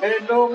نم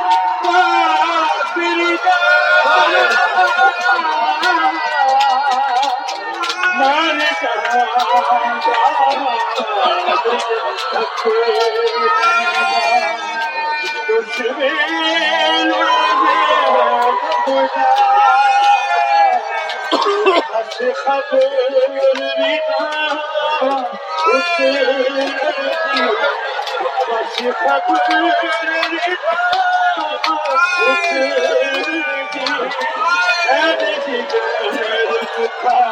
پھر سپڑ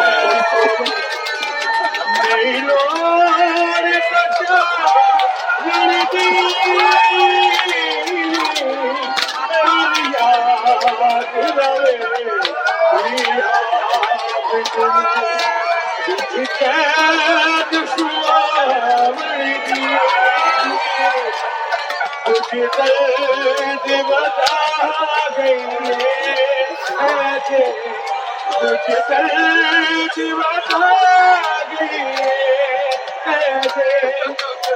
کچھ کچھ دل بتا گئی ہے کچھ دل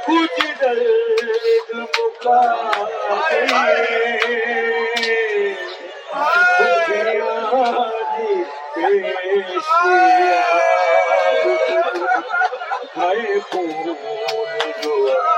کچھ دل دے خون من